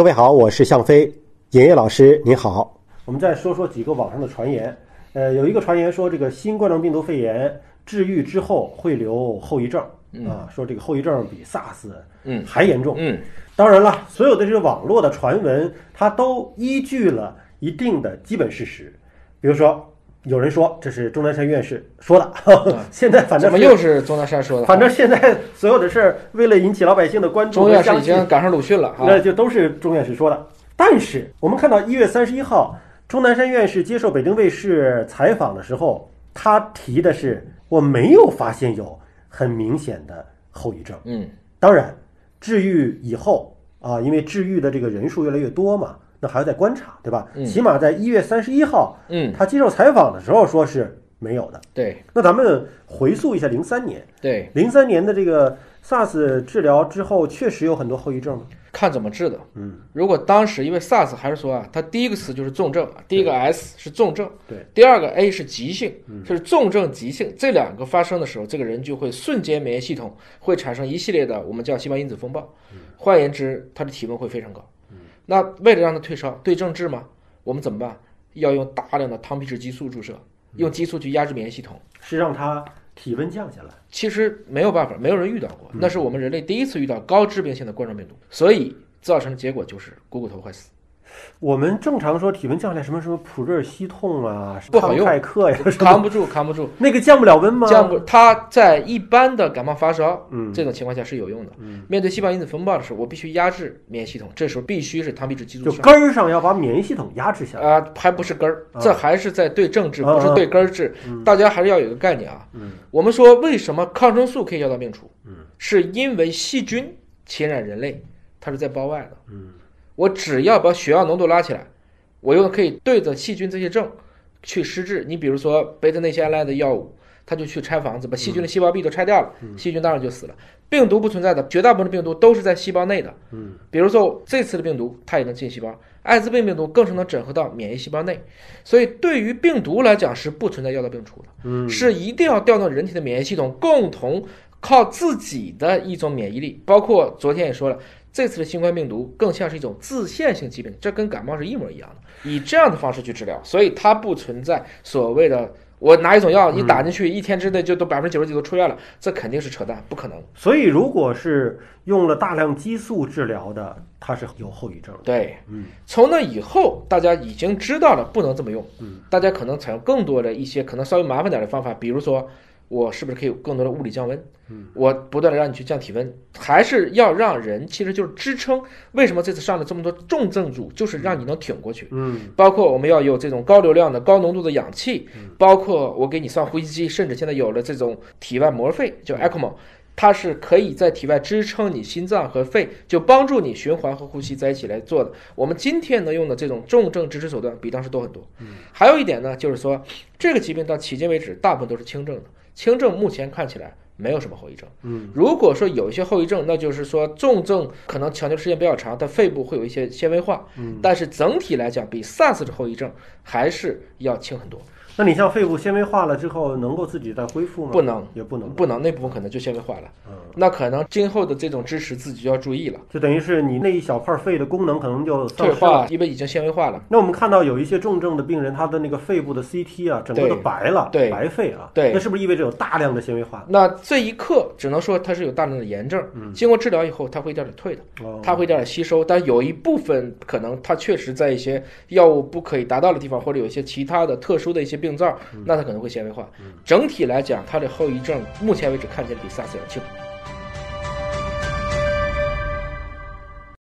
各位好，我是向飞，尹烨老师您好。我们再说说几个网上的传言。呃，有一个传言说，这个新冠状病毒肺炎治愈之后会留后遗症啊，说这个后遗症比 SARS 嗯还严重。嗯，当然了，所有的这个网络的传闻，它都依据了一定的基本事实。比如说，有人说这是钟南山院士说的，现在反正怎么又是钟南山说的？反正现在所有的事儿，为了引起老百姓的关注钟院士已经赶上鲁迅了啊。那就都是钟院士说的。但是我们看到一月三十一号，钟南山院士接受北京卫视采访的时候，他提的是我没有发现有很明显的后遗症。嗯当然，治愈以后啊，因为治愈的这个人数越来越多嘛，那还要再观察，对吧？嗯起码在一月三十一号，嗯，他接受采访的时候说是没有的。对那咱们回溯一下零三年，对，零三年的这个 SARS 治疗之后，确实有很多后遗症吗？看怎么治的。嗯，如果当时因为 SARS 还是说啊，它第一个词就是重症，第一个 S 是重症，对，嗯第二个 A 是急性，就是重症急性这两个发生的时候，这个人就会瞬间免疫系统会产生一系列的我们叫细胞因子风暴，嗯换言之，他的体温会非常高。那为了让它退烧，对症治吗？我们怎么办？要用大量的糖皮质激素注射，嗯用激素去压制免疫系统。是让它体温降下来。其实没有办法，没有人遇到过，嗯那是我们人类第一次遇到高致病性的冠状病毒，所以造成的结果就是股骨头坏死。我们正常说体温降下来，什么什么普热西痛啊，不好用康泰克呀，扛不住，扛不住，那个降不了温吗？降不，它在一般的感冒发烧嗯这种情况下是有用的。嗯面对细胞因子风暴的时候，我必须压制免疫系统，这时候必须是糖皮质激素就。根儿上要把免疫系统压制下来。啊、还不是根儿，啊这还是在对症治，啊不是对根儿治。嗯大家还是要有一个概念啊。嗯我们说为什么抗生素可以药到病除？嗯是因为细菌侵染人类，它是在包外的。嗯我只要把血药浓度拉起来，我又可以对着细菌这些症去施治。你比如说贝塔内酰胺类的药物，它就去拆房子，把细菌的细胞壁都拆掉了，细菌当然就死了。病毒不存在的，绝大部分的病毒都是在细胞内的。嗯比如说这次的病毒，它也能进细胞，艾滋病病毒更是能整合到免疫细胞内。所以对于病毒来讲是不存在药到病除的。嗯，是一定要调动人体的免疫系统，共同靠自己的一种免疫力。包括昨天也说了，这次的新冠病毒更像是一种自限性疾病，这跟感冒是一模一样的，以这样的方式去治疗，所以它不存在所谓的。我拿一种药，你打进去，一天之内就都百分之九十几都出院了，这肯定是扯淡，不可能。所以如果是用了大量激素治疗的，它是有后遗症的。对，嗯从那以后，大家已经知道了不能这么用，嗯，大家可能采用更多的一些可能稍微麻烦点的方法，比如说我是不是可以有更多的物理降温？嗯，我不断的让你去降体温，还是要让人其实就是支撑。为什么这次上了这么多重症组，就是让你能挺过去。嗯包括我们要有这种高流量的、高浓度的氧气，包括我给你上呼吸机，甚至现在有了这种体外膜肺，就 ECMO，它是可以在体外支撑你心脏和肺，就帮助你循环和呼吸在一起来做的。我们今天能用的这种重症支持手段比当时多很多。还有一点呢，就是说这个疾病到迄今为止大部分都是轻症的，轻症目前看起来。没有什么后遗症。嗯，如果说有一些后遗症，那就是说重症可能抢救时间比较长，但肺部会有一些纤维化。嗯，但是整体来讲，比 SARS 的后遗症还是要轻很多。那你像肺部纤维化了之后，能够自己再恢复吗？不能，也不能，不能，那部分可能就纤维化了。嗯，那可能今后的这种支持自己就要注意了，就等于是你那一小块肺的功能可能就丧退。化，因为已经纤维化了。那我们看到有一些重症的病人，他的那个肺部的 CT 啊，整个都白了，对白肺啊，对那是不是意味着有大量的纤维化？那这一刻只能说它是有大量的炎症，经过治疗以后，它会一点点退的，哦，它会一点点吸收，但有一部分可能它确实在一些药物不可以达到的地方，或者有一些其他的特殊的一些病灶，那它可能会纤维化。整体来讲，它的后遗症目前为止看起来比 SARS 要轻。